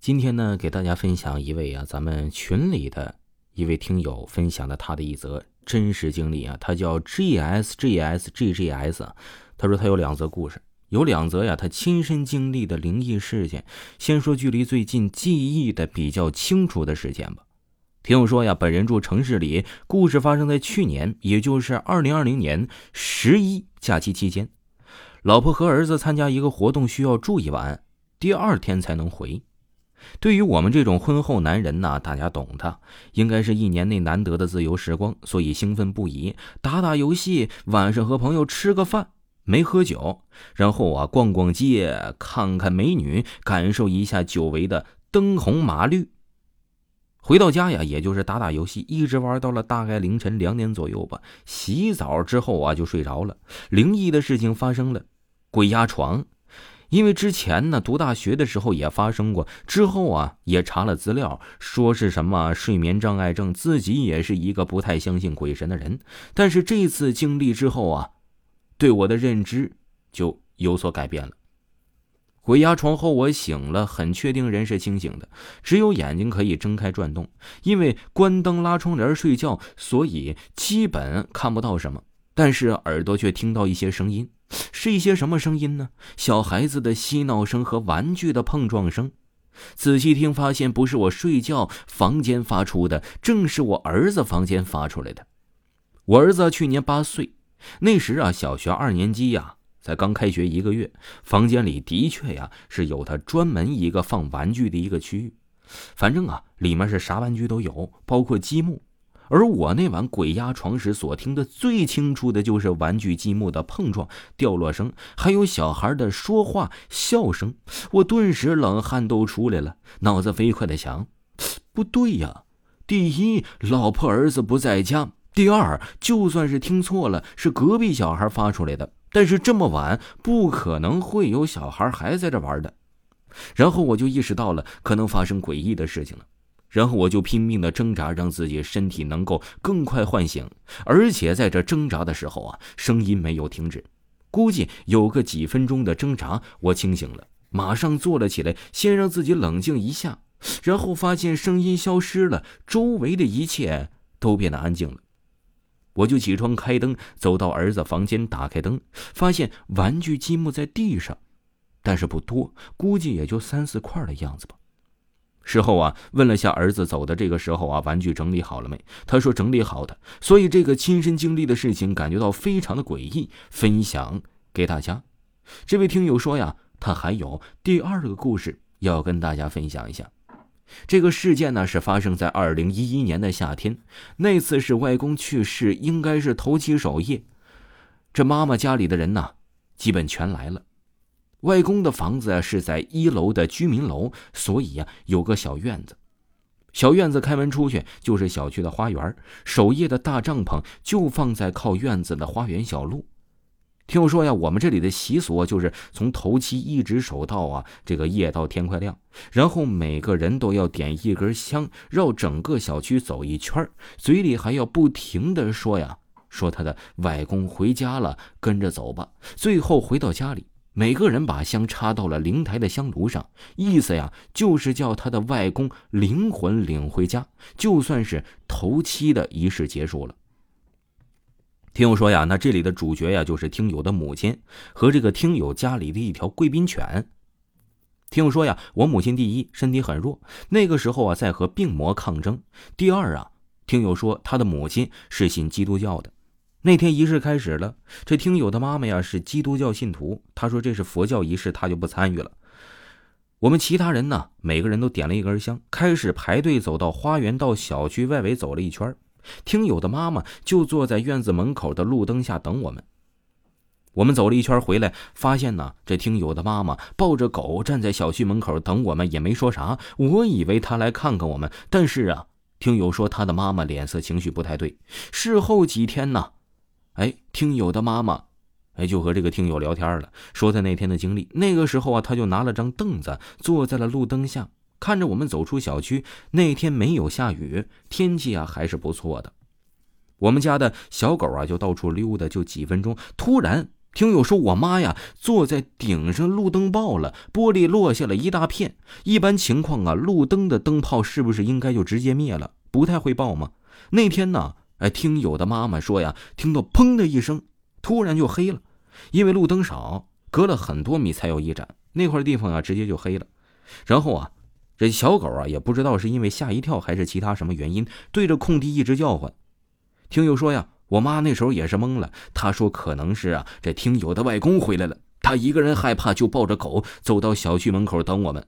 今天呢，给大家分享一位啊，咱们群里的一位听友分享的他的一则真实经历啊，他叫 G S G S G G S，他说他有两则故事，有两则呀，他亲身经历的灵异事件。先说距离最近记忆的比较清楚的事件吧。听友说呀，本人住城市里，故事发生在去年，也就是二零二零年十一假期期间，老婆和儿子参加一个活动，需要住一晚，第二天才能回。对于我们这种婚后男人呢，大家懂的，应该是一年内难得的自由时光，所以兴奋不已，打打游戏，晚上和朋友吃个饭，没喝酒，然后啊逛逛街，看看美女，感受一下久违的灯红马绿。回到家呀，也就是打打游戏，一直玩到了大概凌晨两点左右吧。洗澡之后啊，就睡着了。灵异的事情发生了，鬼压床。因为之前呢，读大学的时候也发生过，之后啊也查了资料，说是什么睡眠障碍症，自己也是一个不太相信鬼神的人。但是这次经历之后啊，对我的认知就有所改变了。鬼压床后，我醒了，很确定人是清醒的，只有眼睛可以睁开转动。因为关灯拉窗帘睡觉，所以基本看不到什么，但是耳朵却听到一些声音。是一些什么声音呢？小孩子的嬉闹声和玩具的碰撞声。仔细听，发现不是我睡觉房间发出的，正是我儿子房间发出来的。我儿子去年八岁，那时啊，小学二年级呀，才刚开学一个月。房间里的确呀，是有他专门一个放玩具的一个区域。反正啊，里面是啥玩具都有，包括积木。而我那晚鬼压床时所听的最清楚的就是玩具积木的碰撞、掉落声，还有小孩的说话、笑声。我顿时冷汗都出来了，脑子飞快的想：不对呀！第一，老婆儿子不在家；第二，就算是听错了，是隔壁小孩发出来的，但是这么晚不可能会有小孩还在这玩的。然后我就意识到了可能发生诡异的事情了。然后我就拼命的挣扎，让自己身体能够更快唤醒。而且在这挣扎的时候啊，声音没有停止。估计有个几分钟的挣扎，我清醒了，马上坐了起来，先让自己冷静一下。然后发现声音消失了，周围的一切都变得安静了。我就起床开灯，走到儿子房间，打开灯，发现玩具积木在地上，但是不多，估计也就三四块的样子吧。事后啊，问了下儿子走的这个时候啊，玩具整理好了没？他说整理好的。所以这个亲身经历的事情，感觉到非常的诡异，分享给大家。这位听友说呀，他还有第二个故事要跟大家分享一下。这个事件呢，是发生在二零一一年的夏天，那次是外公去世，应该是头七守夜，这妈妈家里的人呢，基本全来了。外公的房子是在一楼的居民楼，所以呀有个小院子。小院子开门出去就是小区的花园，守夜的大帐篷就放在靠院子的花园小路。听我说呀，我们这里的习俗就是从头七一直守到啊这个夜到天快亮，然后每个人都要点一根香，绕整个小区走一圈，嘴里还要不停的说呀说他的外公回家了，跟着走吧。最后回到家里。每个人把香插到了灵台的香炉上，意思呀就是叫他的外公灵魂领回家，就算是头七的仪式结束了。听友说呀，那这里的主角呀就是听友的母亲和这个听友家里的一条贵宾犬。听友说呀，我母亲第一身体很弱，那个时候啊在和病魔抗争。第二啊，听友说他的母亲是信基督教的。那天仪式开始了，这听友的妈妈呀是基督教信徒，她说这是佛教仪式，她就不参与了。我们其他人呢，每个人都点了一根香，开始排队走到花园，到小区外围走了一圈。听友的妈妈就坐在院子门口的路灯下等我们。我们走了一圈回来，发现呢，这听友的妈妈抱着狗站在小区门口等我们，也没说啥。我以为她来看看我们，但是啊，听友说他的妈妈脸色情绪不太对。事后几天呢。听友的妈妈，哎，就和这个听友聊天了，说他那天的经历。那个时候啊，他就拿了张凳子坐在了路灯下，看着我们走出小区。那天没有下雨，天气啊还是不错的。我们家的小狗啊就到处溜达，就几分钟，突然听友说，我妈呀，坐在顶上，路灯爆了，玻璃落下了一大片。一般情况啊，路灯的灯泡是不是应该就直接灭了？不太会爆吗？那天呢，哎，听友的妈妈说呀，听到砰的一声，突然就黑了，因为路灯少，隔了很多米才有一盏，那块地方啊，直接就黑了。然后啊，这小狗啊，也不知道是因为吓一跳还是其他什么原因，对着空地一直叫唤。听友说呀。我妈那时候也是懵了，她说可能是啊，这听友的外公回来了，她一个人害怕，就抱着狗走到小区门口等我们。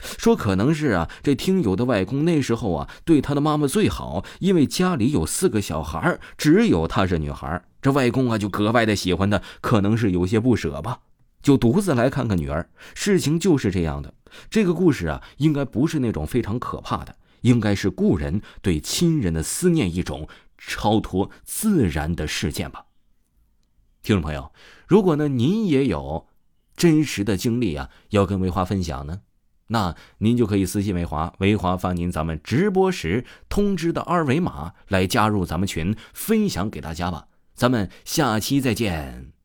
说可能是啊，这听友的外公那时候啊，对他的妈妈最好，因为家里有四个小孩，只有她是女孩，这外公啊就格外的喜欢她，可能是有些不舍吧，就独自来看看女儿。事情就是这样的，这个故事啊，应该不是那种非常可怕的，应该是故人对亲人的思念一种。超脱自然的事件吧，听众朋友，如果呢您也有真实的经历啊，要跟维华分享呢，那您就可以私信维华，维华发您咱们直播时通知的二维码来加入咱们群，分享给大家吧。咱们下期再见。